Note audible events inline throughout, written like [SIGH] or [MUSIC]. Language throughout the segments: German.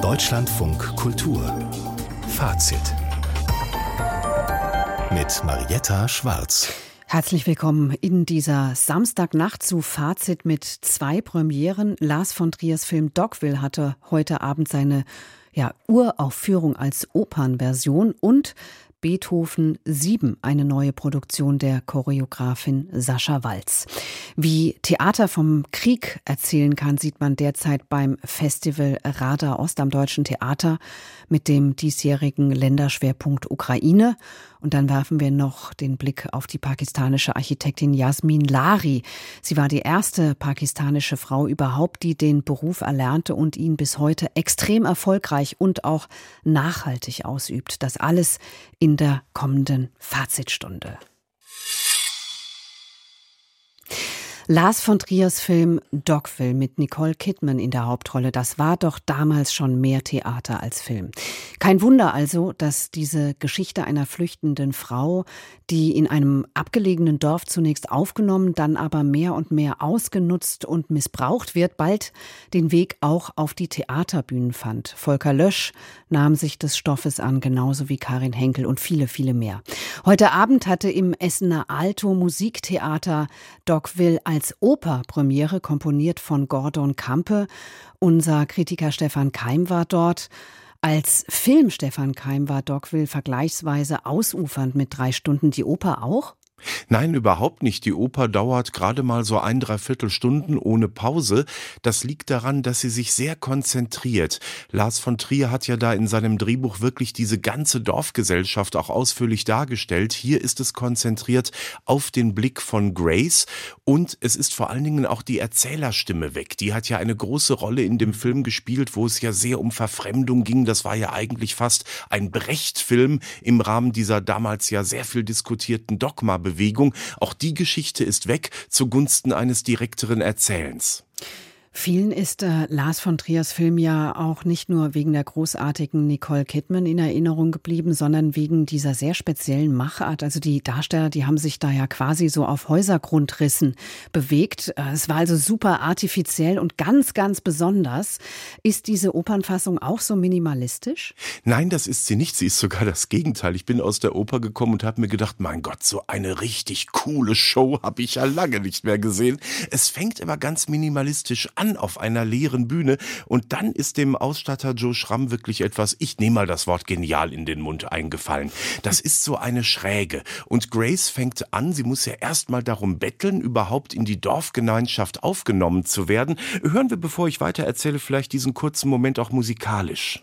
Deutschlandfunk Kultur Fazit mit Marietta Schwarz. Herzlich willkommen in dieser Samstagnacht zu Fazit mit zwei Premieren. Lars von Triers Film Dogville hatte heute Abend seine ja, Uraufführung als Opernversion und Beethoven 7, eine neue Produktion der Choreografin Sascha Walz. Wie Theater vom Krieg erzählen kann, sieht man derzeit beim Festival Radar Ost am Deutschen Theater mit dem diesjährigen Länderschwerpunkt Ukraine. Und dann werfen wir noch den Blick auf die pakistanische Architektin Yasmin Lari. Sie war die erste pakistanische Frau überhaupt, die den Beruf erlernte und ihn bis heute extrem erfolgreich und auch nachhaltig ausübt. Das alles in der kommenden Fazitstunde. Lars von Triers Film Dogville mit Nicole Kidman in der Hauptrolle, das war doch damals schon mehr Theater als Film. Kein Wunder also, dass diese Geschichte einer flüchtenden Frau, die in einem abgelegenen Dorf zunächst aufgenommen, dann aber mehr und mehr ausgenutzt und missbraucht wird, bald den Weg auch auf die Theaterbühnen fand. Volker Lösch nahm sich des Stoffes an, genauso wie Karin Henkel und viele, viele mehr. Heute Abend hatte im Essener Alto Musiktheater Dogville als Operpremiere komponiert von Gordon Kampe. Unser Kritiker Stefan Keim war dort. Als Film Stefan Keim war Dogville vergleichsweise ausufernd mit drei Stunden. Die Oper auch? Nein, überhaupt nicht. Die Oper dauert gerade mal so ein, dreiviertel Stunden ohne Pause. Das liegt daran, dass sie sich sehr konzentriert. Lars von Trier hat ja da in seinem Drehbuch wirklich diese ganze Dorfgesellschaft auch ausführlich dargestellt. Hier ist es konzentriert auf den Blick von Grace und es ist vor allen Dingen auch die Erzählerstimme weg. Die hat ja eine große Rolle in dem Film gespielt, wo es ja sehr um Verfremdung ging. Das war ja eigentlich fast ein Brecht-Film im Rahmen dieser damals ja sehr viel diskutierten Dogma Bewegung. Auch die Geschichte ist weg zugunsten eines direkteren Erzählens. Vielen ist äh, Lars von Triers Film ja auch nicht nur wegen der großartigen Nicole Kidman in Erinnerung geblieben, sondern wegen dieser sehr speziellen Machart. Also die Darsteller, die haben sich da ja quasi so auf Häusergrundrissen bewegt. Äh, es war also super artifiziell und ganz, ganz besonders. Ist diese Opernfassung auch so minimalistisch? Nein, das ist sie nicht. Sie ist sogar das Gegenteil. Ich bin aus der Oper gekommen und habe mir gedacht, mein Gott, so eine richtig coole Show habe ich ja lange nicht mehr gesehen. Es fängt immer ganz minimalistisch an an auf einer leeren Bühne und dann ist dem Ausstatter Joe Schramm wirklich etwas, ich nehme mal das Wort genial in den Mund eingefallen. Das ist so eine Schräge und Grace fängt an, sie muss ja erstmal darum betteln, überhaupt in die Dorfgemeinschaft aufgenommen zu werden. Hören wir, bevor ich weiter erzähle, vielleicht diesen kurzen Moment auch musikalisch.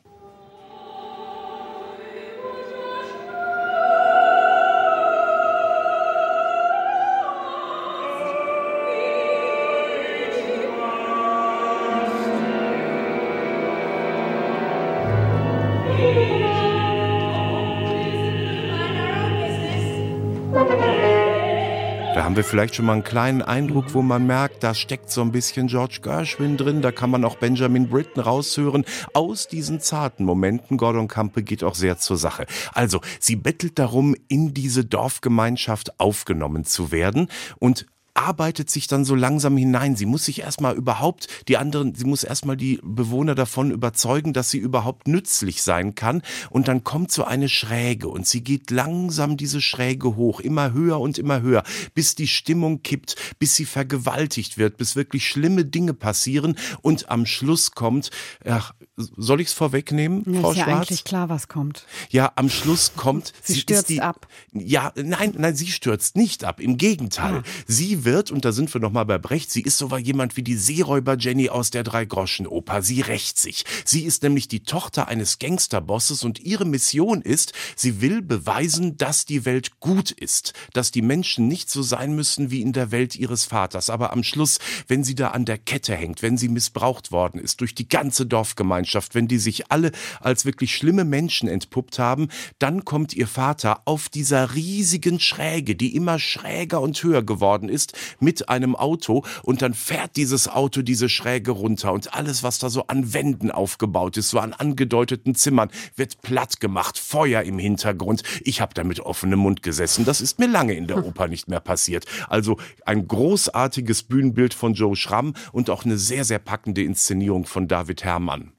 Wir vielleicht schon mal einen kleinen Eindruck, wo man merkt, da steckt so ein bisschen George Gershwin drin, da kann man auch Benjamin Britten raushören. Aus diesen zarten Momenten, Gordon Campe geht auch sehr zur Sache. Also, sie bettelt darum, in diese Dorfgemeinschaft aufgenommen zu werden und arbeitet sich dann so langsam hinein. Sie muss sich erstmal überhaupt die anderen, sie muss erstmal die Bewohner davon überzeugen, dass sie überhaupt nützlich sein kann. Und dann kommt so eine Schräge und sie geht langsam diese Schräge hoch, immer höher und immer höher, bis die Stimmung kippt, bis sie vergewaltigt wird, bis wirklich schlimme Dinge passieren und am Schluss kommt, ach, soll ich es vorwegnehmen, ja, Frau ist Schwarz? ja eigentlich klar, was kommt. Ja, am Schluss kommt, sie, sie stürzt die, ab. Ja, nein, nein, sie stürzt nicht ab. Im Gegenteil, ah. sie wird, und da sind wir nochmal bei Brecht, sie ist so jemand wie die Seeräuber Jenny aus der Dreigroschenoper. Sie rächt sich. Sie ist nämlich die Tochter eines Gangsterbosses und ihre Mission ist, sie will beweisen, dass die Welt gut ist, dass die Menschen nicht so sein müssen wie in der Welt ihres Vaters. Aber am Schluss, wenn sie da an der Kette hängt, wenn sie missbraucht worden ist durch die ganze Dorfgemeinschaft, Totengemeinschaft, wenn die sich alle als wirklich schlimme Menschen entpuppt haben, dann kommt ihr Vater auf dieser riesigen Schräge, die immer schräger und höher geworden ist, mit einem Auto und dann fährt dieses Auto diese Schräge runter und alles, was da so an Wänden aufgebaut ist, so an angedeuteten Zimmern, wird platt gemacht, Feuer im Hintergrund. Ich habe da mit offenem Mund gesessen. Das ist mir lange in der [LAUGHS] Oper nicht mehr passiert. Also ein großartiges Bühnenbild von Joe Schramm und auch eine sehr, sehr packende Inszenierung von David Herrmann.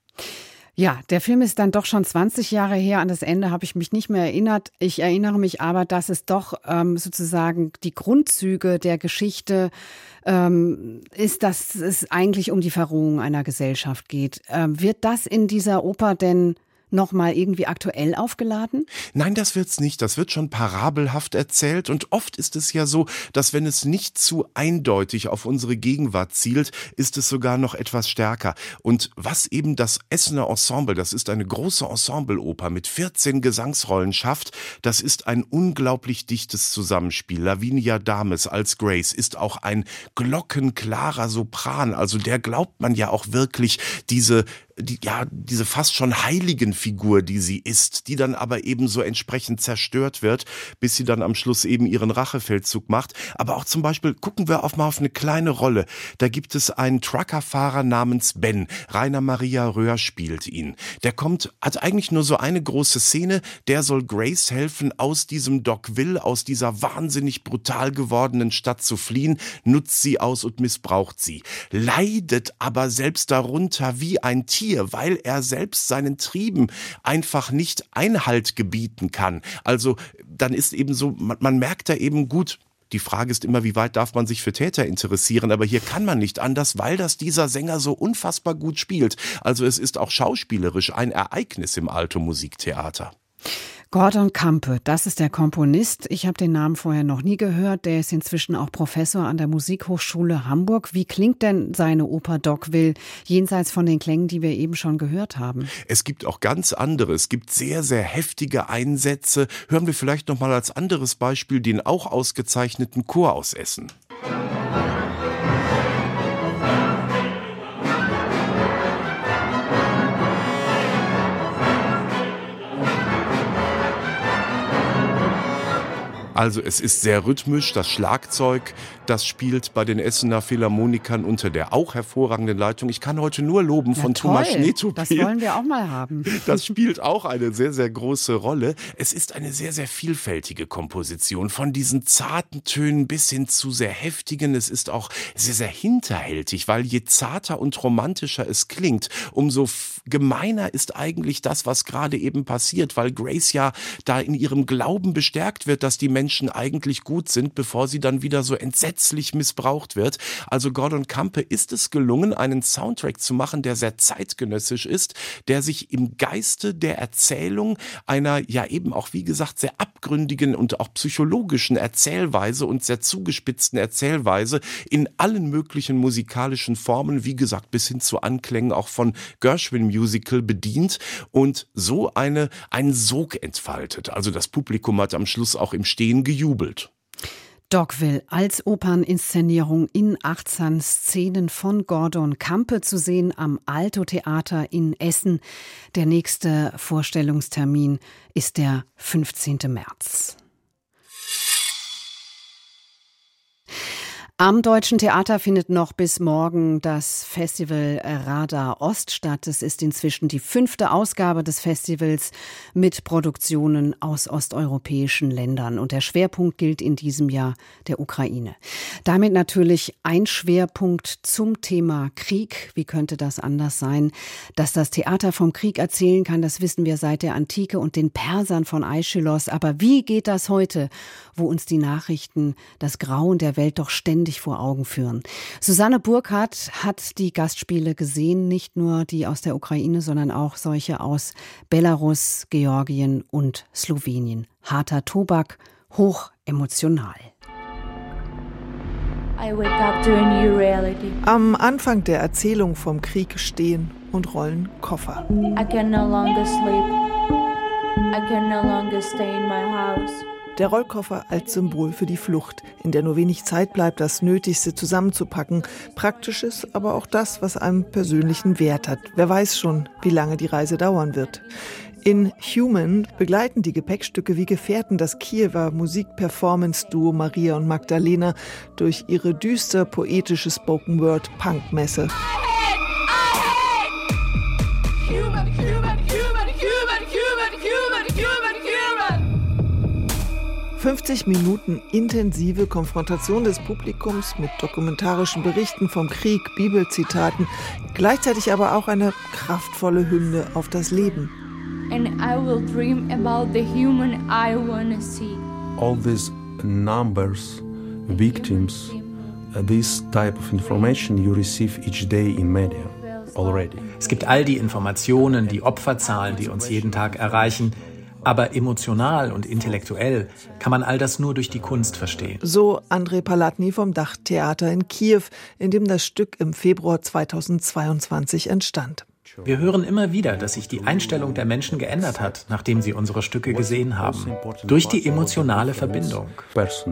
Ja, der Film ist dann doch schon 20 Jahre her. An das Ende habe ich mich nicht mehr erinnert. Ich erinnere mich aber, dass es doch ähm, sozusagen die Grundzüge der Geschichte ähm, ist, dass es eigentlich um die Verrohung einer Gesellschaft geht. Ähm, wird das in dieser Oper denn nochmal irgendwie aktuell aufgeladen? Nein, das wird's nicht. Das wird schon parabelhaft erzählt. Und oft ist es ja so, dass wenn es nicht zu eindeutig auf unsere Gegenwart zielt, ist es sogar noch etwas stärker. Und was eben das Essener Ensemble, das ist eine große Ensembleoper mit 14 Gesangsrollen schafft, das ist ein unglaublich dichtes Zusammenspiel. Lavinia Dames als Grace ist auch ein glockenklarer Sopran. Also der glaubt man ja auch wirklich diese die, ja, diese fast schon heiligen Figur, die sie ist, die dann aber eben so entsprechend zerstört wird, bis sie dann am Schluss eben ihren Rachefeldzug macht. Aber auch zum Beispiel gucken wir auch mal auf eine kleine Rolle. Da gibt es einen Truckerfahrer namens Ben. Rainer Maria Röhr spielt ihn. Der kommt, hat eigentlich nur so eine große Szene. Der soll Grace helfen, aus diesem Dockville, aus dieser wahnsinnig brutal gewordenen Stadt zu fliehen, nutzt sie aus und missbraucht sie. Leidet aber selbst darunter wie ein Tier Tier, weil er selbst seinen Trieben einfach nicht Einhalt gebieten kann. Also dann ist eben so, man, man merkt da eben gut, die Frage ist immer, wie weit darf man sich für Täter interessieren, aber hier kann man nicht anders, weil das dieser Sänger so unfassbar gut spielt. Also es ist auch schauspielerisch ein Ereignis im Alto Musiktheater. Gordon Kampe, das ist der Komponist. Ich habe den Namen vorher noch nie gehört. Der ist inzwischen auch Professor an der Musikhochschule Hamburg. Wie klingt denn seine Oper Dogville jenseits von den Klängen, die wir eben schon gehört haben? Es gibt auch ganz andere. Es gibt sehr, sehr heftige Einsätze. Hören wir vielleicht noch mal als anderes Beispiel den auch ausgezeichneten Chor aus Essen. Also es ist sehr rhythmisch. Das Schlagzeug, das spielt bei den Essener Philharmonikern unter der auch hervorragenden Leitung. Ich kann heute nur loben von toll. Thomas Schnetopil. Das wollen wir auch mal haben. [LAUGHS] Das spielt auch eine sehr, sehr große Rolle. Es ist eine sehr, sehr vielfältige Komposition. Von diesen zarten Tönen bis hin zu sehr heftigen. Es ist auch sehr, sehr hinterhältig, weil je zarter und romantischer es klingt, umso gemeiner ist eigentlich das, was gerade eben passiert, weil Grace ja da in ihrem Glauben bestärkt wird, dass die Menschen eigentlich gut sind, bevor sie dann wieder so entsetzlich missbraucht wird. Also Gordon Campe ist es gelungen, einen Soundtrack zu machen, der sehr zeitgenössisch ist, der sich im Geiste der Erzählung einer ja eben auch wie gesagt sehr abgründigen und auch psychologischen Erzählweise und sehr zugespitzten Erzählweise in allen möglichen musikalischen Formen, wie gesagt bis hin zu Anklängen auch von Gershwin Musical bedient und so eine einen Sog entfaltet. Also das Publikum hat am Schluss auch im Stehen gejubelt. Dogville als Operninszenierung in 18 Szenen von Gordon Kampe zu sehen am Alto Theater in Essen. Der nächste Vorstellungstermin ist der 15. März. Am Deutschen Theater findet noch bis morgen das Festival Radar Ost statt. Es ist inzwischen die fünfte Ausgabe des Festivals mit Produktionen aus osteuropäischen Ländern. Und der Schwerpunkt gilt in diesem Jahr der Ukraine. Damit natürlich ein Schwerpunkt zum Thema Krieg. Wie könnte das anders sein? Dass das Theater vom Krieg erzählen kann, das wissen wir seit der Antike und den Persern von Aeschylos. Aber wie geht das heute, wo uns die Nachrichten das Grauen der Welt doch ständig ständig vor Augen führen. Susanne Burkhardt hat die Gastspiele gesehen, nicht nur die aus der Ukraine, sondern auch solche aus Belarus, Georgien und Slowenien. Harter Tobak, hoch emotional. Am Anfang der Erzählung vom Krieg stehen und rollen Koffer. I can no longer sleep. I can no longer stay in my house. Der Rollkoffer als Symbol für die Flucht, in der nur wenig Zeit bleibt, das Nötigste zusammenzupacken. Praktisches, aber auch das, was einem persönlichen Wert hat. Wer weiß schon, wie lange die Reise dauern wird. In Human begleiten die Gepäckstücke wie Gefährten das Kiewer Musikperformance-Duo Maria und Magdalena durch ihre düster poetische Spoken-Word-Punk-Messe. 50 Minuten intensive Konfrontation des Publikums mit dokumentarischen Berichten vom Krieg, Bibelzitaten, gleichzeitig aber auch eine kraftvolle Hymne auf das Leben. And I will dream about the human I wanna see. All these numbers, victims, uh, this type of information you receive each day in media already. Es gibt all die Informationen, die Opferzahlen, die uns jeden Tag erreichen. Aber emotional und intellektuell kann man all das nur durch die Kunst verstehen. So Andrei Palatny vom Dachtheater in Kiew, in dem das Stück im Februar 2022 entstand. Wir hören immer wieder, dass sich die Einstellung der Menschen geändert hat, nachdem sie unsere Stücke gesehen haben. Durch die emotionale Verbindung. Everybody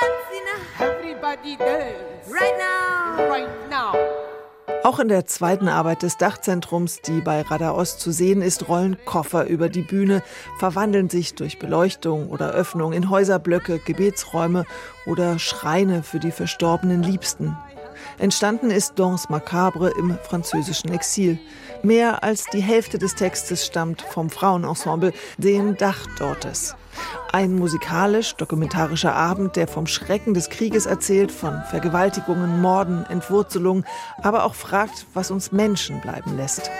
dancing. Everybody dance. Right now. Right now. Auch in der zweiten Arbeit des Dachzentrums, die bei Radar Ost zu sehen ist, rollen Koffer über die Bühne, verwandeln sich durch Beleuchtung oder Öffnung in Häuserblöcke, Gebetsräume oder Schreine für die verstorbenen Liebsten. Entstanden ist Danse Macabre im französischen Exil. Mehr als die Hälfte des Textes stammt vom Frauenensemble, den Dachdortes. Ein musikalisch-dokumentarischer Abend, der vom Schrecken des Krieges erzählt, von Vergewaltigungen, Morden, Entwurzelungen, aber auch fragt, was uns Menschen bleiben lässt.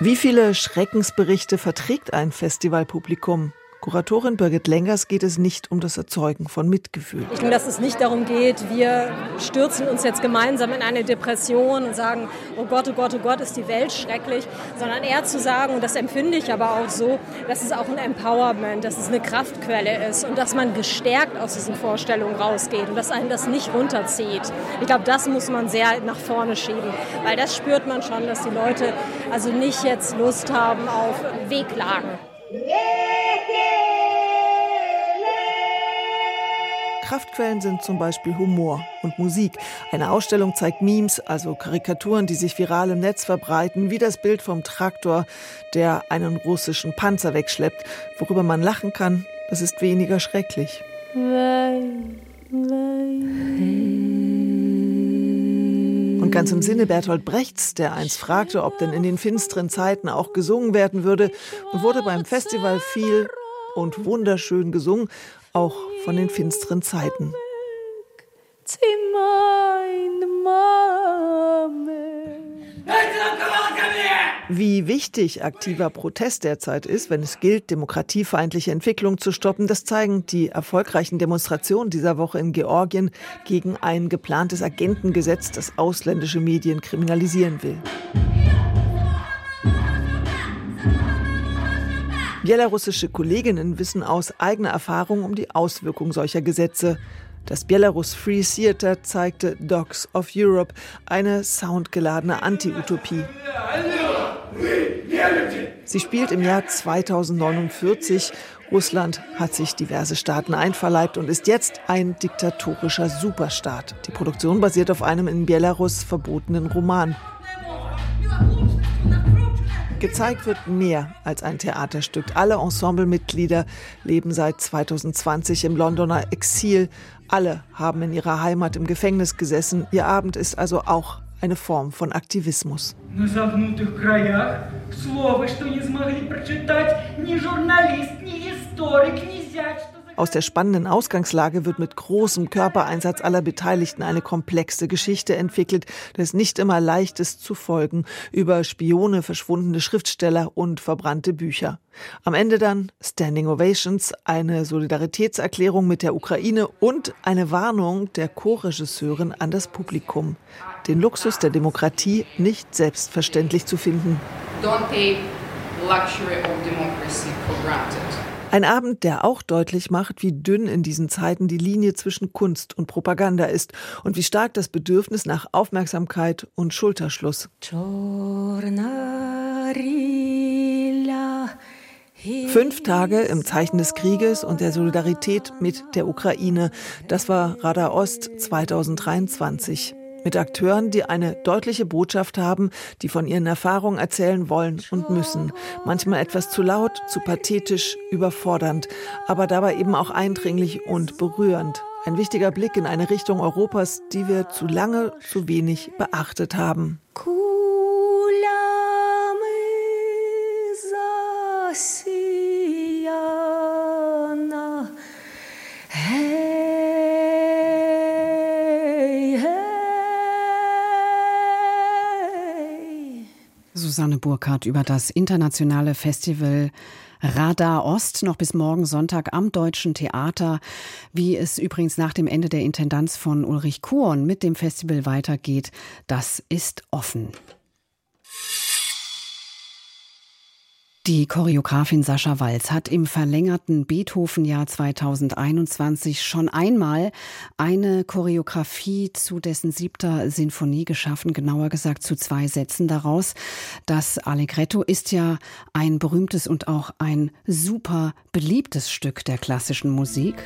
Wie viele Schreckensberichte verträgt ein Festivalpublikum? Kuratorin Birgit Lengers geht es nicht um das Erzeugen von Mitgefühl. Ich denke, dass es nicht darum geht, wir stürzen uns jetzt gemeinsam in eine Depression und sagen, oh Gott, oh Gott, oh Gott, ist die Welt schrecklich, sondern eher zu sagen, und das empfinde ich aber auch so, dass es auch ein Empowerment, dass es eine Kraftquelle ist und dass man gestärkt aus diesen Vorstellungen rausgeht und dass einen das nicht runterzieht. Ich glaube, das muss man sehr nach vorne schieben, weil das spürt man schon, dass die Leute also nicht jetzt Lust haben auf Weglagen. Kraftquellen sind zum Beispiel Humor und Musik. Eine Ausstellung zeigt Memes, also Karikaturen, die sich viral im Netz verbreiten, wie das Bild vom Traktor, der einen russischen Panzer wegschleppt. Worüber man lachen kann, das ist weniger schrecklich. Und ganz im Sinne Bertolt Brechts, der einst fragte, ob denn in den finsteren Zeiten auch gesungen werden würde, wurde beim Festival viel und wunderschön gesungen, auch von den finsteren Zeiten. Wie wichtig aktiver Protest derzeit ist, wenn es gilt, demokratiefeindliche Entwicklung zu stoppen, das zeigen die erfolgreichen Demonstrationen dieser Woche in Georgien gegen ein geplantes Agentengesetz, das ausländische Medien kriminalisieren will. Belarussische Kolleginnen wissen aus eigener Erfahrung um die Auswirkungen solcher Gesetze. Das Belarus Free Theater zeigte Dogs of Europe, eine soundgeladene Anti-Utopie. Sie spielt im Jahr 2049. Russland hat sich diverse Staaten einverleibt und ist jetzt ein diktatorischer Superstaat. Die Produktion basiert auf einem in Belarus verbotenen Roman. Gezeigt wird mehr als ein Theaterstück. Alle Ensemblemitglieder leben seit 2020 im Londoner Exil. Alle haben in ihrer Heimat im Gefängnis gesessen. Ihr Abend ist also auch eine Form von Aktivismus. На загнутых краях слово, что не смогли прочитать ни журналист, ни историк, ни зять, aus der spannenden Ausgangslage wird mit großem Körpereinsatz aller Beteiligten eine komplexe Geschichte entwickelt, das nicht immer leicht ist zu folgen, über Spione, verschwundene Schriftsteller und verbrannte Bücher. Am Ende dann Standing Ovations, eine Solidaritätserklärung mit der Ukraine und eine Warnung der Co-Regisseurin an das Publikum. Den Luxus der Demokratie nicht selbstverständlich zu finden. Don't take luxury of democracy for granted. Ein Abend, der auch deutlich macht, wie dünn in diesen Zeiten die Linie zwischen Kunst und Propaganda ist und wie stark das Bedürfnis nach Aufmerksamkeit und Schulterschluss. Fünf Tage im Zeichen des Krieges und der Solidarität mit der Ukraine. Das war Radar Ost 2023 mit Akteuren, die eine deutliche Botschaft haben, die von ihren Erfahrungen erzählen wollen und müssen. Manchmal etwas zu laut, zu pathetisch, überfordernd, aber dabei eben auch eindringlich und berührend. Ein wichtiger Blick in eine Richtung Europas, die wir zu lange zu wenig beachtet haben. Susanne Burkhardt über das internationale Festival Radar Ost noch bis morgen Sonntag am Deutschen Theater. Wie es übrigens nach dem Ende der Intendanz von Ulrich Kuhn mit dem Festival weitergeht, das ist offen. Die Choreografin Sascha Walz hat im verlängerten Beethoven-Jahr 2021 schon einmal eine Choreografie zu dessen siebter Sinfonie geschaffen, genauer gesagt zu zwei Sätzen daraus. Das Allegretto ist ja ein berühmtes und auch ein super beliebtes Stück der klassischen Musik.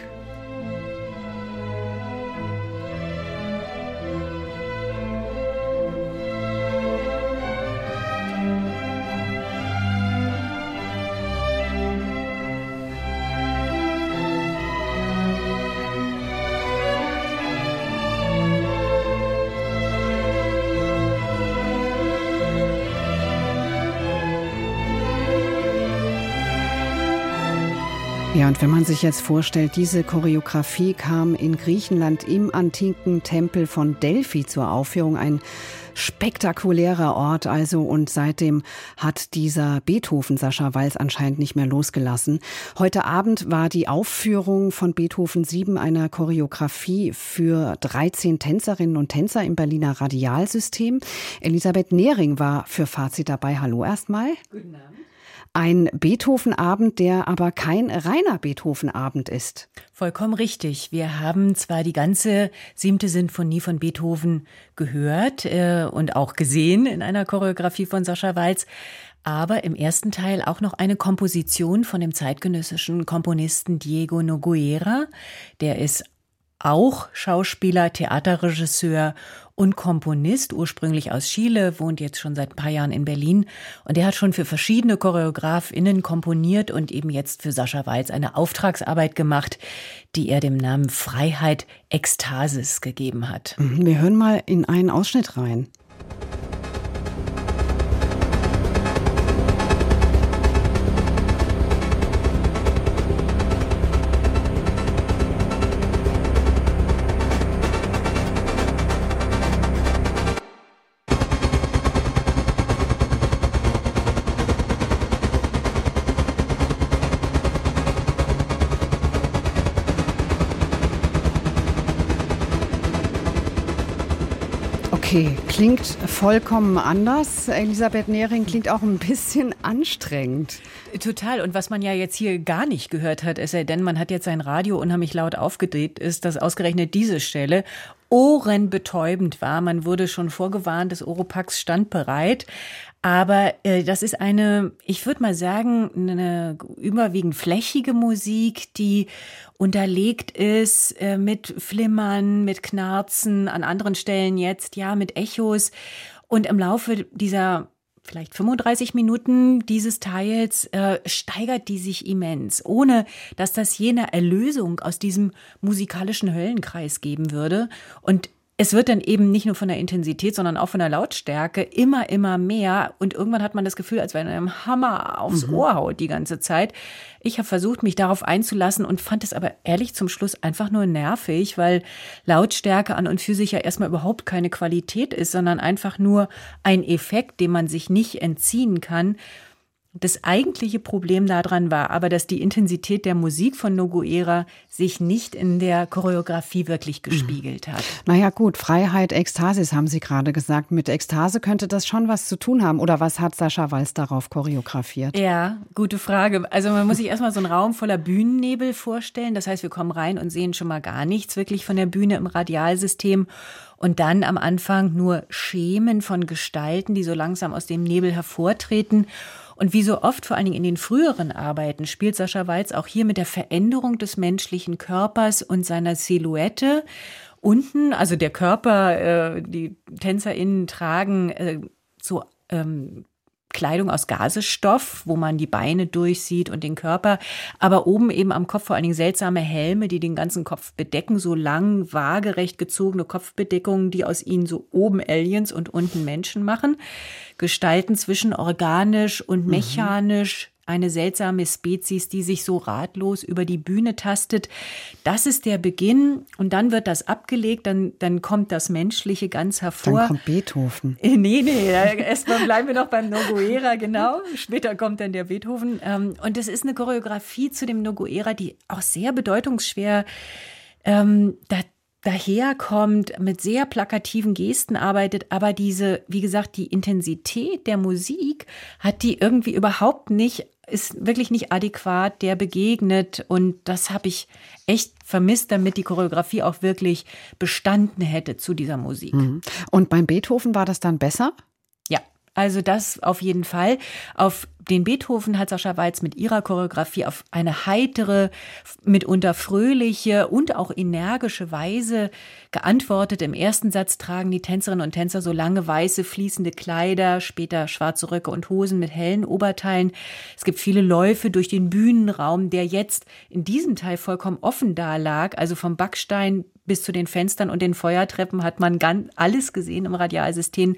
Wenn man sich jetzt vorstellt, diese Choreografie kam in Griechenland im antiken Tempel von Delphi zur Aufführung, ein spektakulärer Ort also und seitdem hat dieser Beethoven Sascha Walz anscheinend nicht mehr losgelassen. Heute Abend war die Aufführung von Beethoven 7 einer Choreografie für 13 Tänzerinnen und Tänzer im Berliner Radialsystem. Elisabeth Nehring war für Fazit dabei. Hallo erstmal. Guten Abend. Ein Beethoven-Abend, der aber kein reiner Beethoven-Abend ist. Vollkommen richtig. Wir haben zwar die ganze siebte Sinfonie von Beethoven gehört äh, und auch gesehen in einer Choreografie von Sascha Walz, aber im ersten Teil auch noch eine Komposition von dem zeitgenössischen Komponisten Diego Noguera. Der ist auch Schauspieler, Theaterregisseur und Komponist, ursprünglich aus Chile, wohnt jetzt schon seit ein paar Jahren in Berlin. Und er hat schon für verschiedene ChoreografInnen komponiert und eben jetzt für Sascha Walz eine Auftragsarbeit gemacht, die er dem Namen Freiheit Ekstasis gegeben hat. Mhm, wir hören mal in einen Ausschnitt rein. Klingt vollkommen anders. Elisabeth Nehring klingt auch ein bisschen anstrengend. Total. Und was man ja jetzt hier gar nicht gehört hat, ist ja, denn man hat jetzt sein Radio unheimlich laut aufgedreht, ist, dass ausgerechnet diese Stelle ohrenbetäubend war. Man wurde schon vorgewarnt, das Oropax stand bereit. Aber äh, das ist eine, ich würde mal sagen, eine überwiegend flächige Musik, die unterlegt ist äh, mit Flimmern, mit Knarzen, an anderen Stellen jetzt ja mit Echos. Und im Laufe dieser vielleicht 35 Minuten dieses Teils äh, steigert die sich immens, ohne dass das jene Erlösung aus diesem musikalischen Höllenkreis geben würde. Und es wird dann eben nicht nur von der Intensität, sondern auch von der Lautstärke immer, immer mehr. Und irgendwann hat man das Gefühl, als wenn einem Hammer aufs mhm. Ohr haut die ganze Zeit. Ich habe versucht, mich darauf einzulassen und fand es aber ehrlich zum Schluss einfach nur nervig, weil Lautstärke an und für sich ja erstmal überhaupt keine Qualität ist, sondern einfach nur ein Effekt, dem man sich nicht entziehen kann. Das eigentliche Problem daran war aber, dass die Intensität der Musik von Noguera sich nicht in der Choreografie wirklich mhm. gespiegelt hat. Naja gut, Freiheit, Ekstasis haben Sie gerade gesagt. Mit Ekstase könnte das schon was zu tun haben. Oder was hat Sascha Walz darauf choreografiert? Ja, gute Frage. Also man muss sich erstmal so einen Raum voller Bühnennebel vorstellen. Das heißt, wir kommen rein und sehen schon mal gar nichts wirklich von der Bühne im Radialsystem. Und dann am Anfang nur Schemen von Gestalten, die so langsam aus dem Nebel hervortreten. Und wie so oft, vor allen Dingen in den früheren Arbeiten, spielt Sascha Walz auch hier mit der Veränderung des menschlichen Körpers und seiner Silhouette. Unten, also der Körper, äh, die TänzerInnen tragen äh, so ähm, Kleidung aus Gasestoff, wo man die Beine durchsieht und den Körper, aber oben eben am Kopf vor allen Dingen seltsame Helme, die den ganzen Kopf bedecken, so lang, waagerecht gezogene Kopfbedeckungen, die aus ihnen so oben Aliens und unten Menschen machen. Gestalten zwischen organisch und mhm. mechanisch, eine seltsame Spezies, die sich so ratlos über die Bühne tastet. Das ist der Beginn und dann wird das abgelegt, dann, dann kommt das Menschliche ganz hervor. Dann kommt Beethoven. Äh, nee, nee, erstmal bleiben wir noch beim Noguera, genau. Später kommt dann der Beethoven. Ähm, und es ist eine Choreografie zu dem Noguera, die auch sehr bedeutungsschwer ähm, da, daherkommt, mit sehr plakativen Gesten arbeitet, aber diese, wie gesagt, die Intensität der Musik hat die irgendwie überhaupt nicht ist wirklich nicht adäquat der begegnet und das habe ich echt vermisst, damit die Choreografie auch wirklich bestanden hätte zu dieser Musik. Mhm. Und beim Beethoven war das dann besser? Also das auf jeden Fall. Auf den Beethoven hat Sascha Walz mit ihrer Choreografie auf eine heitere, mitunter fröhliche und auch energische Weise geantwortet. Im ersten Satz tragen die Tänzerinnen und Tänzer so lange weiße fließende Kleider, später schwarze Röcke und Hosen mit hellen Oberteilen. Es gibt viele Läufe durch den Bühnenraum, der jetzt in diesem Teil vollkommen offen da lag, also vom Backstein bis zu den Fenstern und den Feuertreppen hat man ganz alles gesehen im Radialsystem,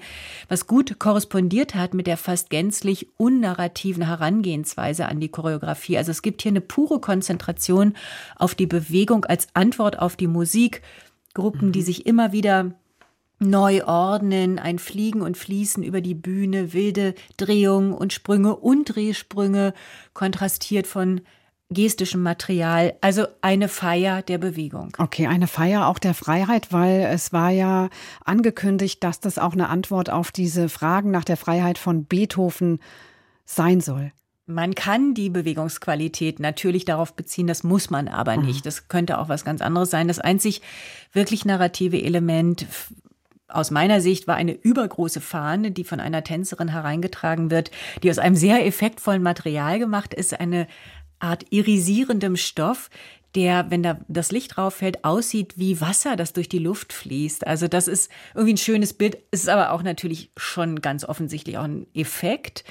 was gut korrespondiert hat mit der fast gänzlich unnarrativen Herangehensweise an die Choreografie. Also es gibt hier eine pure Konzentration auf die Bewegung als Antwort auf die Musik. Gruppen, die mhm. sich immer wieder neu ordnen, ein Fliegen und Fließen über die Bühne, wilde Drehungen und Sprünge und Drehsprünge, kontrastiert von gestischem Material, also eine Feier der Bewegung. Okay, eine Feier auch der Freiheit, weil es war ja angekündigt, dass das auch eine Antwort auf diese Fragen nach der Freiheit von Beethoven sein soll. Man kann die Bewegungsqualität natürlich darauf beziehen, das muss man aber mhm. nicht. Das könnte auch was ganz anderes sein. Das einzig wirklich narrative Element aus meiner Sicht war eine übergroße Fahne, die von einer Tänzerin hereingetragen wird, die aus einem sehr effektvollen Material gemacht ist, eine Art irisierendem Stoff, der, wenn da das Licht drauf fällt, aussieht wie Wasser, das durch die Luft fließt. Also das ist irgendwie ein schönes Bild, ist aber auch natürlich schon ganz offensichtlich auch ein Effekt.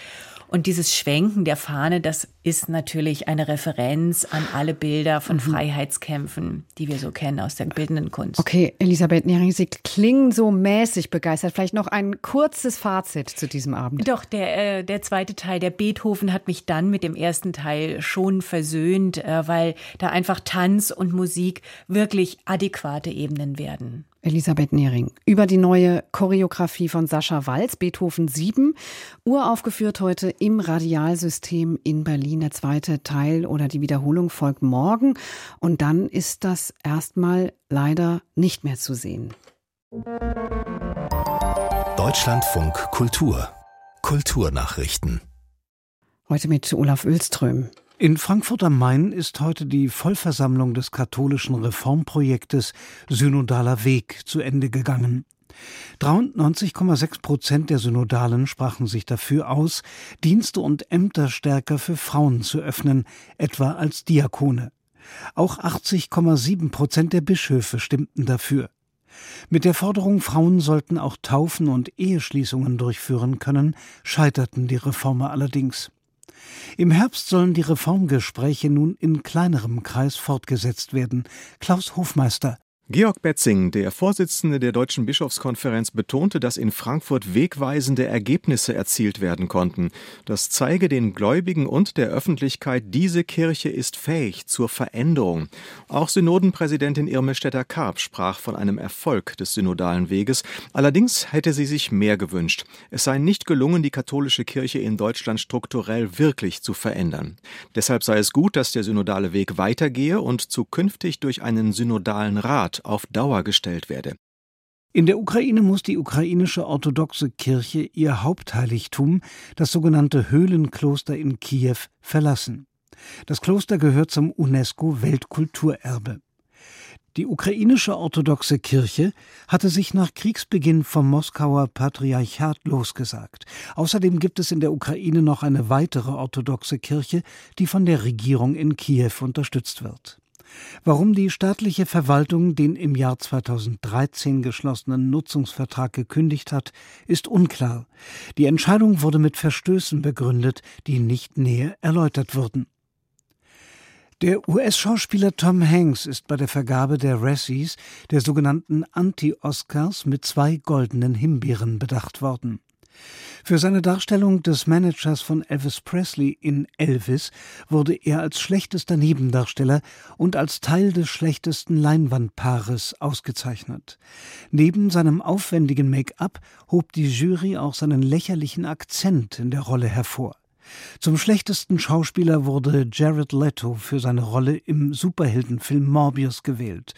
Und dieses Schwenken der Fahne, das ist natürlich eine Referenz an alle Bilder von mhm. Freiheitskämpfen, die wir so kennen aus der bildenden Kunst. Okay, Elisabeth Nering, Sie klingen so mäßig begeistert. Vielleicht noch ein kurzes Fazit zu diesem Abend. Doch, der, äh, der zweite Teil, der Beethoven, hat mich dann mit dem ersten Teil schon versöhnt, äh, weil da einfach Tanz und Musik wirklich adäquate Ebenen werden. Elisabeth Nehring über die neue Choreografie von Sascha Walz, Beethoven 7, uraufgeführt heute im Radialsystem in Berlin. Der zweite Teil oder die Wiederholung folgt morgen und dann ist das erstmal leider nicht mehr zu sehen. Deutschlandfunk Kultur Kulturnachrichten. Heute mit Olaf Ölström. In Frankfurt am Main ist heute die Vollversammlung des katholischen Reformprojektes Synodaler Weg zu Ende gegangen. 93,6 Prozent der Synodalen sprachen sich dafür aus, Dienste und Ämter stärker für Frauen zu öffnen, etwa als Diakone. Auch 80,7 Prozent der Bischöfe stimmten dafür. Mit der Forderung, Frauen sollten auch Taufen und Eheschließungen durchführen können, scheiterten die Reformer allerdings. Im Herbst sollen die Reformgespräche nun in kleinerem Kreis fortgesetzt werden. Klaus Hofmeister Georg Betzing, der Vorsitzende der Deutschen Bischofskonferenz, betonte, dass in Frankfurt wegweisende Ergebnisse erzielt werden konnten. Das zeige den Gläubigen und der Öffentlichkeit, diese Kirche ist fähig zur Veränderung. Auch Synodenpräsidentin Irme Stetter-Karp sprach von einem Erfolg des synodalen Weges. Allerdings hätte sie sich mehr gewünscht. Es sei nicht gelungen, die katholische Kirche in Deutschland strukturell wirklich zu verändern. Deshalb sei es gut, dass der synodale Weg weitergehe und zukünftig durch einen synodalen Rat auf Dauer gestellt werde. In der Ukraine muss die ukrainische orthodoxe Kirche ihr Hauptheiligtum, das sogenannte Höhlenkloster in Kiew, verlassen. Das Kloster gehört zum UNESCO Weltkulturerbe. Die ukrainische orthodoxe Kirche hatte sich nach Kriegsbeginn vom Moskauer Patriarchat losgesagt. Außerdem gibt es in der Ukraine noch eine weitere orthodoxe Kirche, die von der Regierung in Kiew unterstützt wird. Warum die staatliche Verwaltung den im Jahr 2013 geschlossenen Nutzungsvertrag gekündigt hat, ist unklar. Die Entscheidung wurde mit Verstößen begründet, die nicht näher erläutert wurden. Der US-Schauspieler Tom Hanks ist bei der Vergabe der Razzies, der sogenannten Anti-Oscars, mit zwei goldenen Himbeeren bedacht worden. Für seine Darstellung des Managers von Elvis Presley in Elvis wurde er als schlechtester Nebendarsteller und als Teil des schlechtesten Leinwandpaares ausgezeichnet. Neben seinem aufwendigen Make-up hob die Jury auch seinen lächerlichen Akzent in der Rolle hervor. Zum schlechtesten Schauspieler wurde Jared Leto für seine Rolle im Superheldenfilm Morbius gewählt.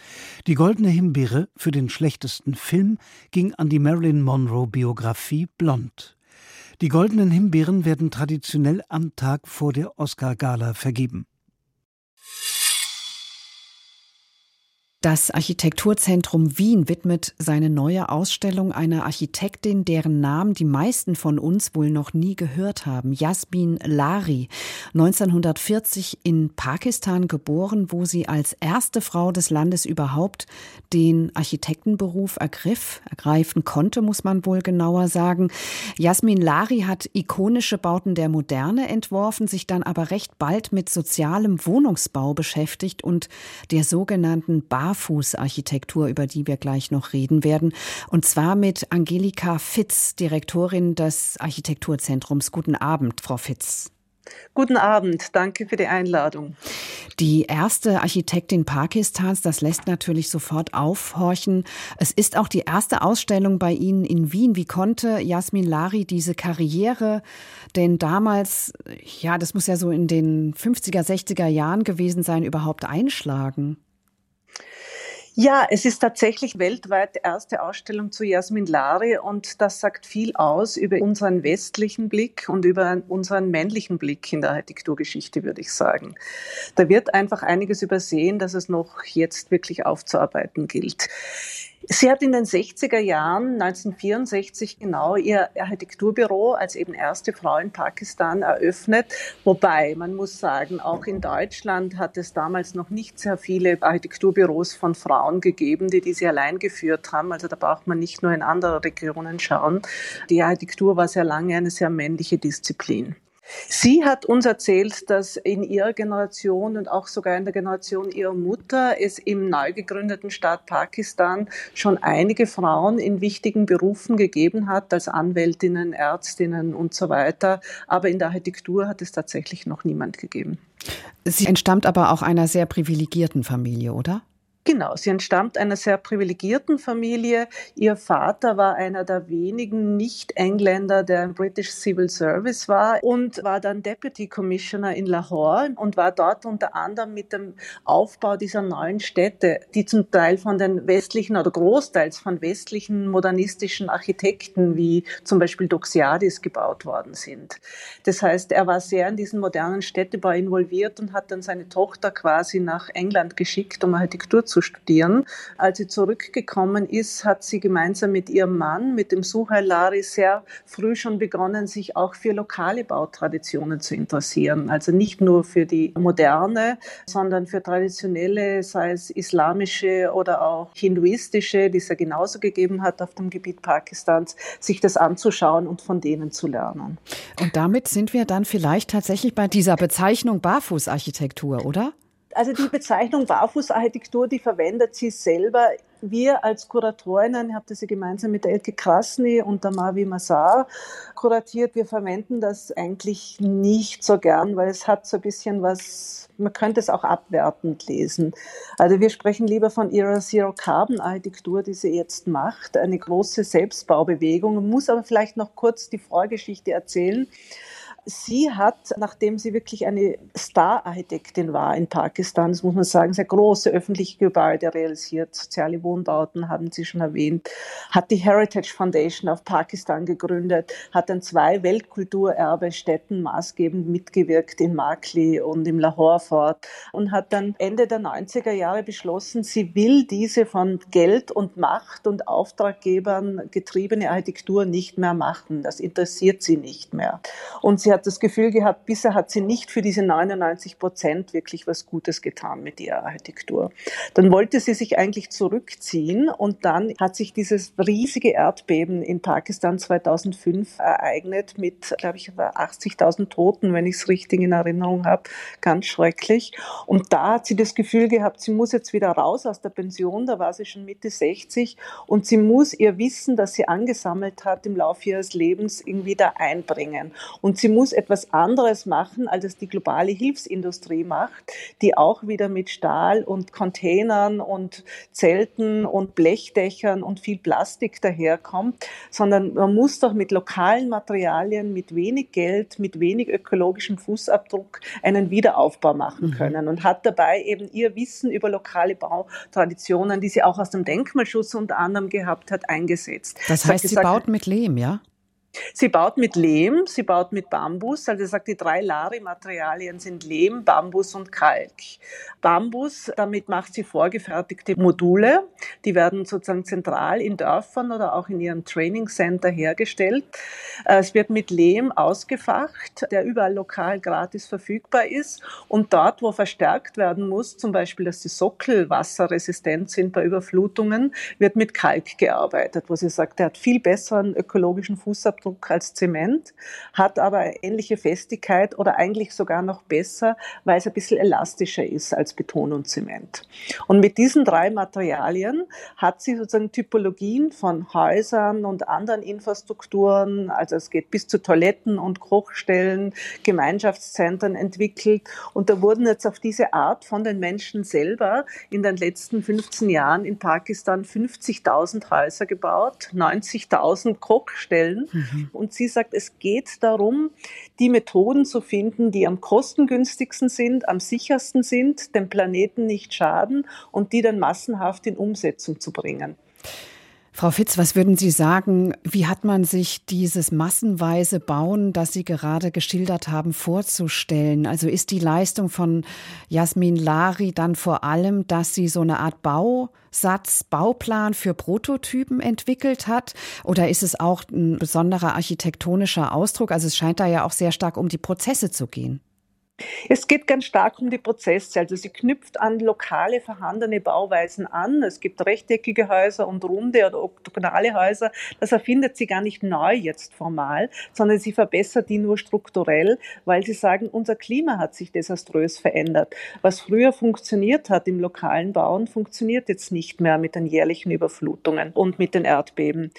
Die Goldene Himbeere für den schlechtesten Film ging an die Marilyn Monroe Biografie Blond. Die Goldenen Himbeeren werden traditionell am Tag vor der Oscar-Gala vergeben. Das Architekturzentrum Wien widmet seine neue Ausstellung einer Architektin, deren Namen die meisten von uns wohl noch nie gehört haben. Jasmin Lari, 1940 in Pakistan geboren, wo sie als erste Frau des Landes überhaupt den Architektenberuf ergriff, ergreifen konnte, muss man wohl genauer sagen. Jasmin Lari hat ikonische Bauten der Moderne entworfen, sich dann aber recht bald mit sozialem Wohnungsbau beschäftigt und der sogenannten Bar Barfußarchitektur, über die wir gleich noch reden werden. Und zwar mit Angelika Fitz, Direktorin des Architekturzentrums. Guten Abend, Frau Fitz. Guten Abend, danke für die Einladung. Die erste Architektin Pakistans, das lässt natürlich sofort aufhorchen. Es ist auch die erste Ausstellung bei Ihnen in Wien. Wie konnte Jasmin Lari diese Karriere denn damals, ja, das muss ja so in den 50er, 60er Jahren gewesen sein, überhaupt einschlagen? Ja, es ist tatsächlich weltweit erste Ausstellung zu Jasmin Lari und das sagt viel aus über unseren westlichen Blick und über unseren männlichen Blick in der Architekturgeschichte, würde ich sagen. Da wird einfach einiges übersehen, dass es noch jetzt wirklich aufzuarbeiten gilt. Sie hat in den 60er Jahren, 1964 genau, ihr Architekturbüro als eben erste Frau in Pakistan eröffnet. Wobei, man muss sagen, auch in Deutschland hat es damals noch nicht sehr viele Architekturbüros von Frauen gegeben, die diese allein geführt haben. Also da braucht man nicht nur in andere Regionen schauen. Die Architektur war sehr lange eine sehr männliche Disziplin. Sie hat uns erzählt, dass in ihrer Generation und auch sogar in der Generation ihrer Mutter es im neu gegründeten Staat Pakistan schon einige Frauen in wichtigen Berufen gegeben hat, als Anwältinnen, Ärztinnen und so weiter. Aber in der Architektur hat es tatsächlich noch niemand gegeben. Sie entstammt aber auch einer sehr privilegierten Familie, oder? Genau, sie entstammt einer sehr privilegierten Familie. Ihr Vater war einer der wenigen Nicht-Engländer, der im British Civil Service war und war dann Deputy Commissioner in Lahore und war dort unter anderem mit dem Aufbau dieser neuen Städte, die zum Teil von den westlichen oder großteils von westlichen modernistischen Architekten wie zum Beispiel Doxiadis gebaut worden sind. Das heißt, er war sehr in diesen modernen Städtebau involviert und hat dann seine Tochter quasi nach England geschickt, um Architektur zu zu studieren. Als sie zurückgekommen ist, hat sie gemeinsam mit ihrem Mann, mit dem Suhail Lari, sehr früh schon begonnen, sich auch für lokale Bautraditionen zu interessieren. Also nicht nur für die moderne, sondern für traditionelle, sei es islamische oder auch hinduistische, die es ja genauso gegeben hat auf dem Gebiet Pakistans, sich das anzuschauen und von denen zu lernen. Und damit sind wir dann vielleicht tatsächlich bei dieser Bezeichnung Barfußarchitektur, oder? Also die Bezeichnung Barfußarchitektur, die verwendet sie selber. Wir als Kuratorinnen, ich habe das ja gemeinsam mit der Elke Krasny und der Mavi Massar kuratiert, wir verwenden das eigentlich nicht so gern, weil es hat so ein bisschen was, man könnte es auch abwertend lesen. Also wir sprechen lieber von ihrer Zero Carbon Architektur, die sie jetzt macht, eine große Selbstbaubewegung. Man muss aber vielleicht noch kurz die Vorgeschichte erzählen. Sie hat, nachdem sie wirklich eine Star-Architektin war in Pakistan, das muss man sagen, sehr große öffentliche Gebäude realisiert, soziale Wohnbauten haben Sie schon erwähnt, hat die Heritage Foundation of Pakistan gegründet, hat an zwei Weltkulturerbestätten maßgebend mitgewirkt in Makli und im Lahore Fort und hat dann Ende der 90er Jahre beschlossen, sie will diese von Geld und Macht und Auftraggebern getriebene Architektur nicht mehr machen. Das interessiert sie nicht mehr. Und sie hat das Gefühl gehabt, bisher hat sie nicht für diese 99 Prozent wirklich was Gutes getan mit ihrer Architektur. Dann wollte sie sich eigentlich zurückziehen und dann hat sich dieses riesige Erdbeben in Pakistan 2005 ereignet mit, glaube ich, 80.000 Toten, wenn ich es richtig in Erinnerung habe. Ganz schrecklich. Und da hat sie das Gefühl gehabt, sie muss jetzt wieder raus aus der Pension, da war sie schon Mitte 60 und sie muss ihr Wissen, das sie angesammelt hat im Laufe ihres Lebens, irgendwie da einbringen. Und sie muss muss etwas anderes machen, als es die globale Hilfsindustrie macht, die auch wieder mit Stahl und Containern und Zelten und Blechdächern und viel Plastik daherkommt, sondern man muss doch mit lokalen Materialien, mit wenig Geld, mit wenig ökologischem Fußabdruck einen Wiederaufbau machen mhm. können und hat dabei eben ihr Wissen über lokale Bautraditionen, die sie auch aus dem Denkmalschutz unter anderem gehabt hat, eingesetzt. Das heißt, sie baut mit Lehm, ja? Sie baut mit Lehm, sie baut mit Bambus. Also sie sagt, die drei Lari-Materialien sind Lehm, Bambus und Kalk. Bambus, damit macht sie vorgefertigte Module. Die werden sozusagen zentral in Dörfern oder auch in ihrem Training Center hergestellt. Äh, es wird mit Lehm ausgefacht, der überall lokal gratis verfügbar ist. Und dort, wo verstärkt werden muss, zum Beispiel, dass die Sockel wasserresistent sind bei Überflutungen, wird mit Kalk gearbeitet, wo sie sagt, der hat viel besseren ökologischen Fußabdruck Fußabdruck als Zement, hat aber ähnliche Festigkeit oder eigentlich sogar noch besser, weil es ein bisschen elastischer ist als Beton und Zement. Und mit diesen drei Materialien hat sie sozusagen Typologien von Häusern und anderen Infrastrukturen, also es geht bis zu Toiletten und Kochstellen, Gemeinschaftszentren entwickelt. Und da wurden jetzt auf diese Art von den Menschen selber in den letzten 15 Jahren in Pakistan 50.000 Häuser gebaut, 90.000 Kochstellen. Mhm. Mhm. Und sie sagt, es geht darum, die Methoden zu finden, die am kostengünstigsten sind, am sichersten sind, dem Planeten nicht schaden und die dann massenhaft in Umsetzung zu bringen. Frau Fitz, was würden Sie sagen, wie hat man sich dieses massenweise Bauen, das Sie gerade geschildert haben, vorzustellen? Also ist die Leistung von Jasmin Lari dann vor allem, dass sie so eine Art Bausatz, Bauplan für Prototypen entwickelt hat? Oder ist es auch ein besonderer architektonischer Ausdruck? Also es scheint da ja auch sehr stark um die Prozesse zu gehen. Es geht ganz stark um die Prozesse. Also sie knüpft an lokale vorhandene Bauweisen an. Es gibt rechteckige Häuser und runde oder oktogonale Häuser. Das erfindet sie gar nicht neu jetzt formal, sondern sie verbessert die nur strukturell, weil sie sagen, unser Klima hat sich desaströs verändert. Was früher funktioniert hat im lokalen Bauen, funktioniert jetzt nicht mehr mit den jährlichen Überflutungen und mit den Erdbeben.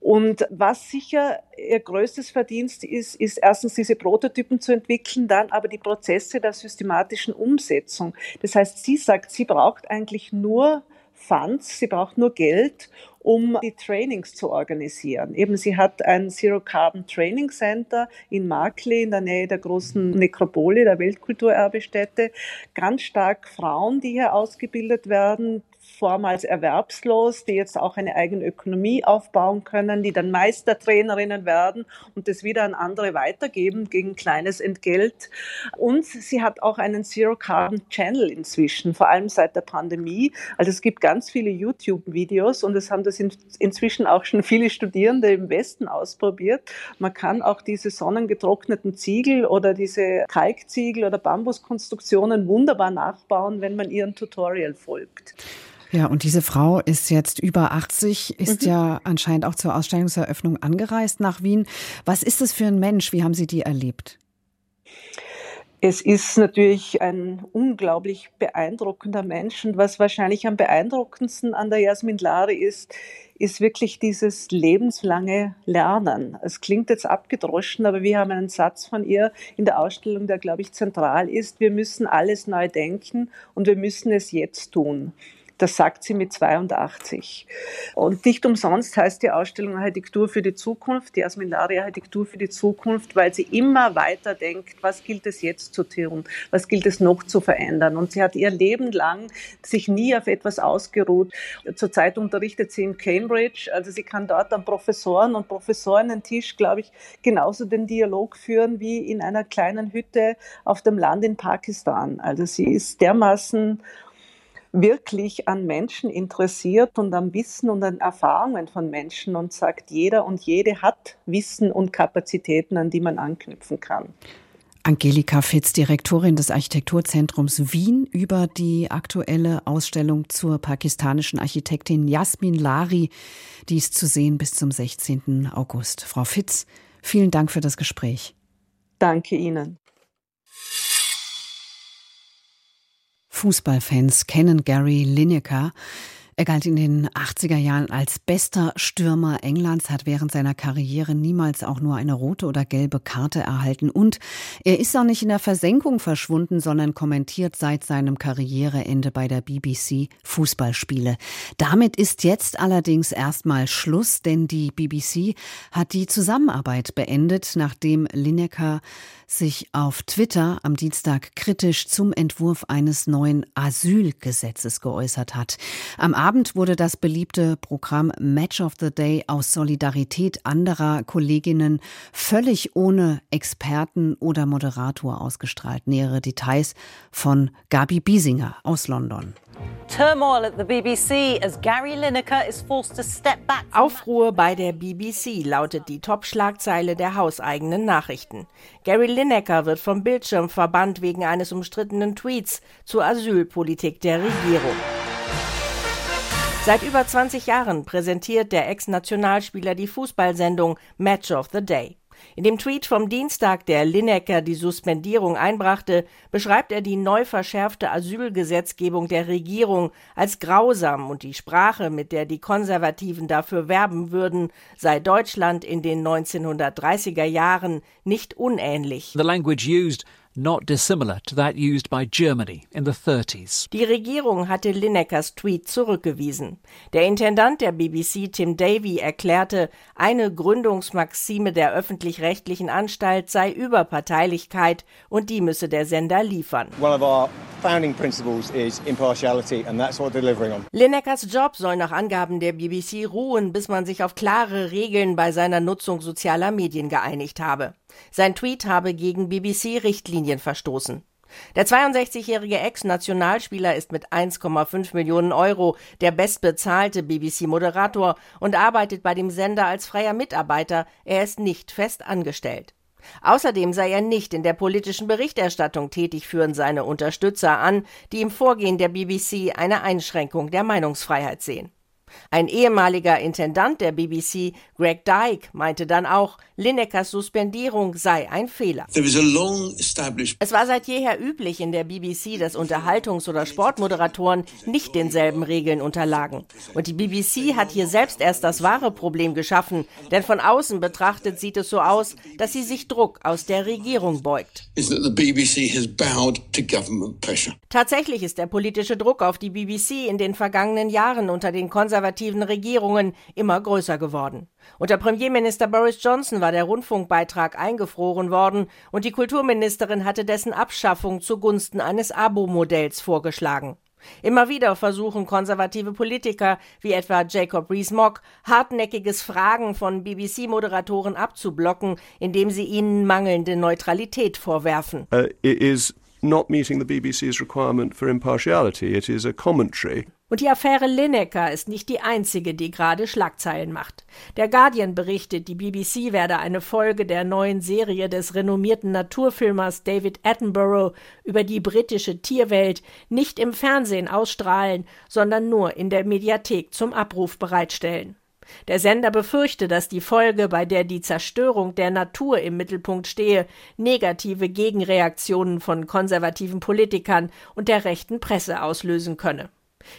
Und was sicher ihr größtes Verdienst ist, ist erstens diese Prototypen zu entwickeln, dann aber die Prozesse der systematischen Umsetzung. Das heißt, sie sagt, sie braucht eigentlich nur Funds, sie braucht nur Geld, um die Trainings zu organisieren. Eben, sie hat ein Zero Carbon Training Center in Markley in der Nähe der großen Nekropole, der Weltkulturerbestätte. Ganz stark Frauen, die hier ausgebildet werden, vormals erwerbslos, die jetzt auch eine eigene Ökonomie aufbauen können, die dann Meistertrainerinnen werden und das wieder an andere weitergeben gegen kleines Entgelt. Und sie hat auch einen Zero Carbon Channel inzwischen, vor allem seit der Pandemie. Also es gibt ganz viele YouTube-Videos und es haben das in, inzwischen auch schon viele Studierende im Westen ausprobiert. Man kann auch diese sonnengetrockneten Ziegel oder diese Kalkziegel oder Bambuskonstruktionen wunderbar nachbauen, wenn man ihren Tutorial folgt. Ja, und diese Frau ist jetzt über 80, ist mhm. ja anscheinend auch zur Ausstellungseröffnung angereist nach Wien. Was ist das für ein Mensch? Wie haben Sie die erlebt? Es ist natürlich ein unglaublich beeindruckender Mensch und was wahrscheinlich am beeindruckendsten an der Jasmin Lari ist, ist wirklich dieses lebenslange Lernen. Es klingt jetzt abgedroschen, aber wir haben einen Satz von ihr in der Ausstellung, der, glaube ich, zentral ist. Wir müssen alles neu denken und wir müssen es jetzt tun. Das sagt sie mit 82. Und nicht umsonst heißt die Ausstellung Architektur für die Zukunft, die Asminaria Architektur für die Zukunft, weil sie immer weiter denkt, was gilt es jetzt zu tun, was gilt es noch zu verändern. Und sie hat ihr Leben lang sich nie auf etwas ausgeruht. Zurzeit unterrichtet sie in Cambridge, also sie kann dort an Professoren und Professorentisch, glaube ich, genauso den Dialog führen wie in einer kleinen Hütte auf dem Land in Pakistan. Also sie ist dermaßen wirklich an Menschen interessiert und am Wissen und an Erfahrungen von Menschen und sagt, jeder und jede hat Wissen und Kapazitäten, an die man anknüpfen kann. Angelika Fitz, Direktorin des Architekturzentrums Wien, über die aktuelle Ausstellung zur pakistanischen Architektin Jasmin Lari. Die ist zu sehen bis zum 16. August. Frau Fitz, vielen Dank für das Gespräch. Danke Ihnen. Fußballfans kennen Gary Lineker. Er galt in den 80er Jahren als bester Stürmer Englands, hat während seiner Karriere niemals auch nur eine rote oder gelbe Karte erhalten. Und er ist auch nicht in der Versenkung verschwunden, sondern kommentiert seit seinem Karriereende bei der BBC Fußballspiele. Damit ist jetzt allerdings erstmal Schluss, denn die BBC hat die Zusammenarbeit beendet, nachdem Lineker sich auf Twitter am Dienstag kritisch zum Entwurf eines neuen Asylgesetzes geäußert hat. Am Abend wurde das beliebte Programm Match of the Day aus Solidarität anderer Kolleginnen völlig ohne Experten oder Moderator ausgestrahlt. Nähere Details von Gabi Biesinger aus London. Turmoil at the BBC as Gary Lineker is forced to step back. Aufruhr bei der BBC lautet die Top-Schlagzeile der hauseigenen Nachrichten. Gary Lineker wird vom Bildschirm verbannt wegen eines umstrittenen Tweets zur Asylpolitik der Regierung. Seit über 20 Jahren präsentiert der Ex-Nationalspieler die Fußballsendung Match of the Day. In dem Tweet vom Dienstag, der Lineker die Suspendierung einbrachte, beschreibt er die neu verschärfte Asylgesetzgebung der Regierung als grausam und die Sprache, mit der die Konservativen dafür werben würden, sei Deutschland in den 1930er Jahren nicht unähnlich. The language used not dissimilar to that used by Germany in the 30s. Die Regierung hatte Linekers Tweet zurückgewiesen. Der Intendant der BBC Tim Davy erklärte, eine Gründungsmaxime der öffentlich-rechtlichen Anstalt sei Überparteilichkeit und die müsse der Sender liefern. One of our founding principles is impartiality and that's what delivering on. Linekers Job soll nach Angaben der BBC ruhen, bis man sich auf klare Regeln bei seiner Nutzung sozialer Medien geeinigt habe. Sein Tweet habe gegen BBC-Richtlinien verstoßen. Der 62-jährige Ex-Nationalspieler ist mit 1,5 Millionen Euro der bestbezahlte BBC-Moderator und arbeitet bei dem Sender als freier Mitarbeiter. Er ist nicht fest angestellt. Außerdem sei er nicht in der politischen Berichterstattung tätig, führen seine Unterstützer an, die im Vorgehen der BBC eine Einschränkung der Meinungsfreiheit sehen. Ein ehemaliger Intendant der BBC, Greg Dyke, meinte dann auch, Linekers Suspendierung sei ein Fehler. Es war seit jeher üblich in der BBC, dass Unterhaltungs- oder Sportmoderatoren nicht denselben Regeln unterlagen. Und die BBC hat hier selbst erst das wahre Problem geschaffen, denn von außen betrachtet sieht es so aus, dass sie sich Druck aus der Regierung beugt. Tatsächlich ist der politische Druck auf die BBC in den vergangenen Jahren unter den konservativen konservativen Regierungen immer größer geworden. Unter Premierminister Boris Johnson war der Rundfunkbeitrag eingefroren worden und die Kulturministerin hatte dessen Abschaffung zugunsten eines Abo-Modells vorgeschlagen. Immer wieder versuchen konservative Politiker wie etwa Jacob Rees-Mogg hartnäckiges Fragen von BBC-Moderatoren abzublocken, indem sie ihnen mangelnde Neutralität vorwerfen. Uh, not meeting the BBC's requirement for impartiality. It is a commentary. Und die Affäre Lineker ist nicht die einzige, die gerade Schlagzeilen macht. Der Guardian berichtet, die BBC werde eine Folge der neuen Serie des renommierten Naturfilmers David Attenborough über die britische Tierwelt nicht im Fernsehen ausstrahlen, sondern nur in der Mediathek zum Abruf bereitstellen. Der Sender befürchte, dass die Folge, bei der die Zerstörung der Natur im Mittelpunkt stehe, negative Gegenreaktionen von konservativen Politikern und der rechten Presse auslösen könne.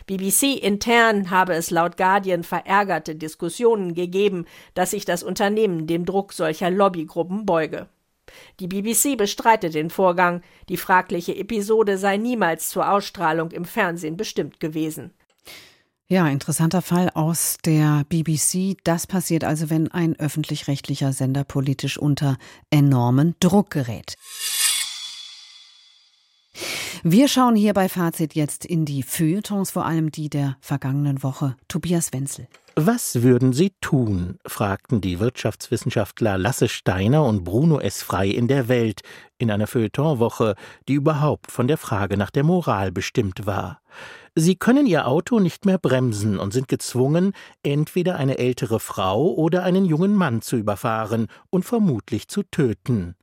BBC intern habe es laut Guardian verärgerte Diskussionen gegeben, dass sich das Unternehmen dem Druck solcher Lobbygruppen beuge. Die BBC bestreitet den Vorgang, die fragliche Episode sei niemals zur Ausstrahlung im Fernsehen bestimmt gewesen. Ja, interessanter Fall aus der BBC. Das passiert also, wenn ein öffentlich-rechtlicher Sender politisch unter enormen Druck gerät. Wir schauen hier bei Fazit jetzt in die Feuilletons, vor allem die der vergangenen Woche. Tobias Wenzel. Was würden Sie tun? fragten die Wirtschaftswissenschaftler Lasse Steiner und Bruno S. Frei in der Welt in einer Feuilletonwoche, die überhaupt von der Frage nach der Moral bestimmt war. Sie können Ihr Auto nicht mehr bremsen und sind gezwungen, entweder eine ältere Frau oder einen jungen Mann zu überfahren und vermutlich zu töten.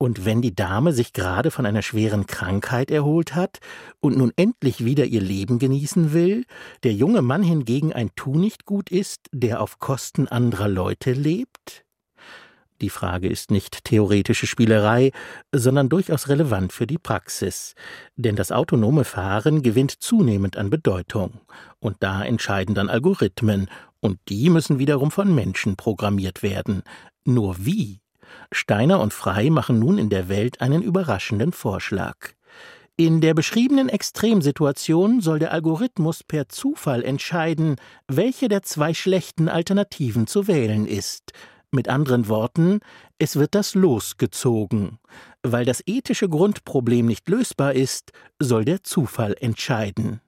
Und wenn die Dame sich gerade von einer schweren Krankheit erholt hat und nun endlich wieder ihr Leben genießen will, der junge Mann hingegen ein Tunichtgut ist, der auf Kosten anderer Leute lebt? Die Frage ist nicht theoretische Spielerei, sondern durchaus relevant für die Praxis. Denn das autonome Fahren gewinnt zunehmend an Bedeutung. Und da entscheiden dann Algorithmen. Und die müssen wiederum von Menschen programmiert werden. Nur wie? Steiner und Frei machen nun in der Welt einen überraschenden Vorschlag. In der beschriebenen Extremsituation soll der Algorithmus per Zufall entscheiden, welche der zwei schlechten Alternativen zu wählen ist. Mit anderen Worten, es wird das Los gezogen. Weil das ethische Grundproblem nicht lösbar ist, soll der Zufall entscheiden.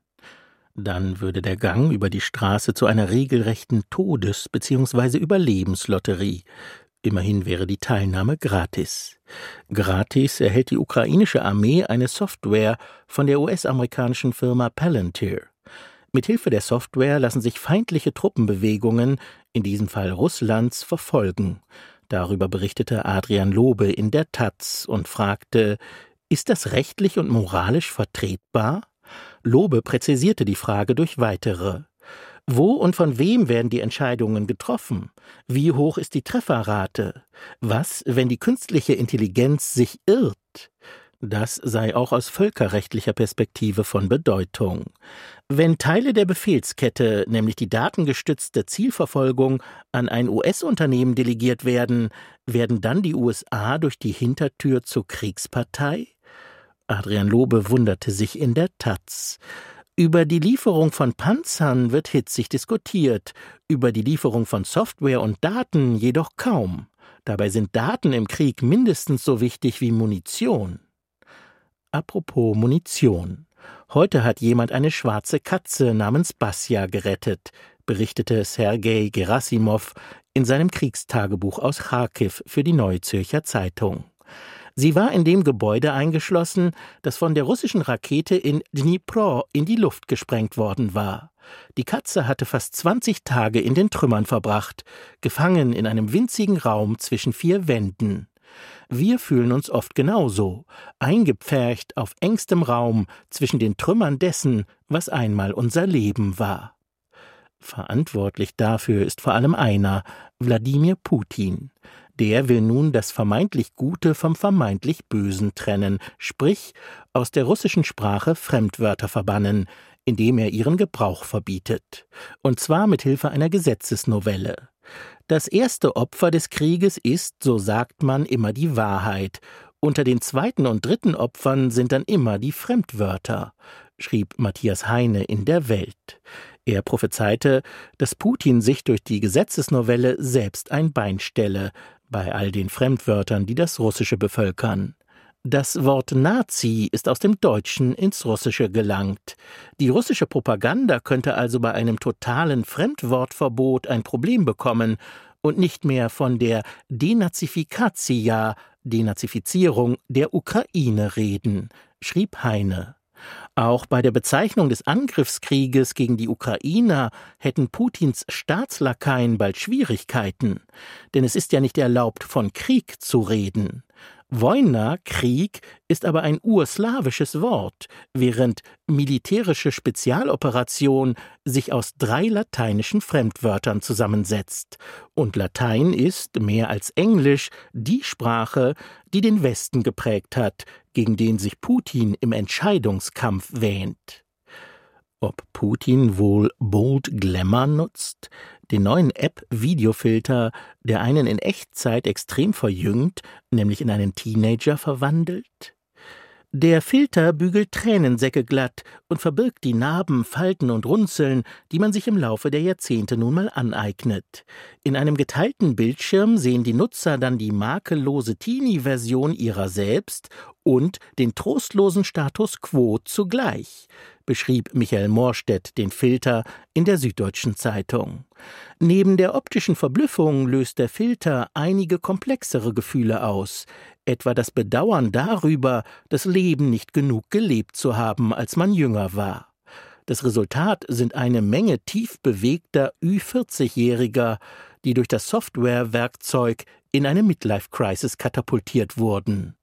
Dann würde der Gang über die Straße zu einer regelrechten Todes- bzw. Überlebenslotterie. Immerhin wäre die Teilnahme gratis. Gratis erhält die ukrainische Armee eine Software von der US-amerikanischen Firma Palantir. Mithilfe der Software lassen sich feindliche Truppenbewegungen, in diesem Fall Russlands, verfolgen. Darüber berichtete Adrian Lobe in der Taz und fragte, ist das rechtlich und moralisch vertretbar? Lobe präzisierte die Frage durch weitere. Wo und von wem werden die Entscheidungen getroffen? Wie hoch ist die Trefferrate? Was, wenn die künstliche Intelligenz sich irrt? Das sei auch aus völkerrechtlicher Perspektive von Bedeutung. Wenn Teile der Befehlskette, nämlich die datengestützte Zielverfolgung, an ein US-Unternehmen delegiert werden, werden dann die USA durch die Hintertür zur Kriegspartei? Adrian Lobe wunderte sich in der Taz. Über die Lieferung von Panzern wird hitzig diskutiert, über die Lieferung von Software und Daten jedoch kaum. Dabei sind Daten im Krieg mindestens so wichtig wie Munition. Apropos Munition. Heute hat jemand eine schwarze Katze namens Basja gerettet, berichtete Sergei Gerasimov in seinem Kriegstagebuch aus Kharkiv für die Neue Zürcher Zeitung. Sie war in dem Gebäude eingeschlossen, das von der russischen Rakete in Dnipro in die Luft gesprengt worden war. Die Katze hatte fast 20 Tage in den Trümmern verbracht, gefangen in einem winzigen Raum zwischen vier Wänden. Wir fühlen uns oft genauso, eingepfercht auf engstem Raum zwischen den Trümmern dessen, was einmal unser Leben war. Verantwortlich dafür ist vor allem einer, Wladimir Putin. Der will nun das vermeintlich Gute vom vermeintlich Bösen trennen, sprich aus der russischen Sprache Fremdwörter verbannen, indem er ihren Gebrauch verbietet, und zwar mit Hilfe einer Gesetzesnovelle. Das erste Opfer des Krieges ist, so sagt man, immer die Wahrheit. Unter den zweiten und dritten Opfern sind dann immer die Fremdwörter, schrieb Matthias Heine in der Welt. Er prophezeite, dass Putin sich durch die Gesetzesnovelle selbst ein Bein stelle, bei all den Fremdwörtern, die das Russische bevölkern. Das Wort Nazi ist aus dem Deutschen ins Russische gelangt. Die russische Propaganda könnte also bei einem totalen Fremdwortverbot ein Problem bekommen und nicht mehr von der Denazifikatia, Denazifizierung der Ukraine reden, schrieb Heine. Auch bei der Bezeichnung des Angriffskrieges gegen die Ukrainer hätten Putins Staatslakaien bald Schwierigkeiten, denn es ist ja nicht erlaubt, von Krieg zu reden. Wojna, Krieg, ist aber ein urslawisches Wort, während militärische Spezialoperation sich aus drei lateinischen Fremdwörtern zusammensetzt. Und Latein ist, mehr als Englisch, die Sprache, die den Westen geprägt hat, gegen den sich Putin im Entscheidungskampf wähnt. Ob Putin wohl Bold Glamour nutzt, den neuen App-Videofilter, der einen in Echtzeit extrem verjüngt, nämlich in einen Teenager verwandelt? Der Filter bügelt Tränensäcke glatt und verbirgt die Narben, Falten und Runzeln, die man sich im Laufe der Jahrzehnte nun mal aneignet. In einem geteilten Bildschirm sehen die Nutzer dann die makellose Teenie-Version ihrer selbst und den trostlosen Status quo zugleich beschrieb Michael Morstedt den Filter in der Süddeutschen Zeitung. Neben der optischen Verblüffung löst der Filter einige komplexere Gefühle aus, etwa das Bedauern darüber, das Leben nicht genug gelebt zu haben, als man jünger war. Das Resultat sind eine Menge tief bewegter Ü40-Jähriger, die durch das Softwarewerkzeug in eine Midlife-Crisis katapultiert wurden.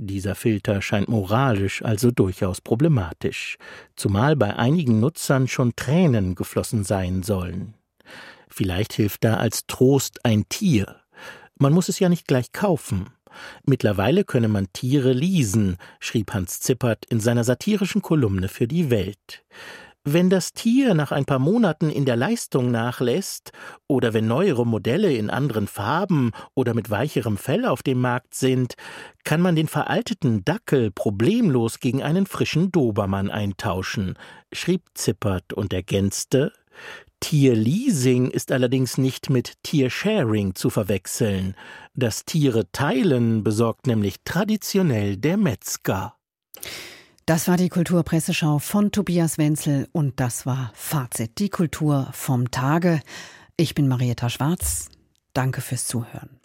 Dieser Filter scheint moralisch also durchaus problematisch, zumal bei einigen Nutzern schon Tränen geflossen sein sollen. Vielleicht hilft da als Trost ein Tier. Man muss es ja nicht gleich kaufen. Mittlerweile könne man Tiere leasen, schrieb Hans Zippert in seiner satirischen Kolumne für die Welt. Wenn das Tier nach ein paar Monaten in der Leistung nachlässt oder wenn neuere Modelle in anderen Farben oder mit weicherem Fell auf dem Markt sind, kann man den veralteten Dackel problemlos gegen einen frischen Dobermann eintauschen, schrieb Zippert und ergänzte Tierleasing ist allerdings nicht mit Tiersharing zu verwechseln. Das Tiere teilen besorgt nämlich traditionell der Metzger. Das war die Kulturpresseschau von Tobias Wenzel und das war Fazit, die Kultur vom Tage. Ich bin Marietta Schwarz. Danke fürs Zuhören.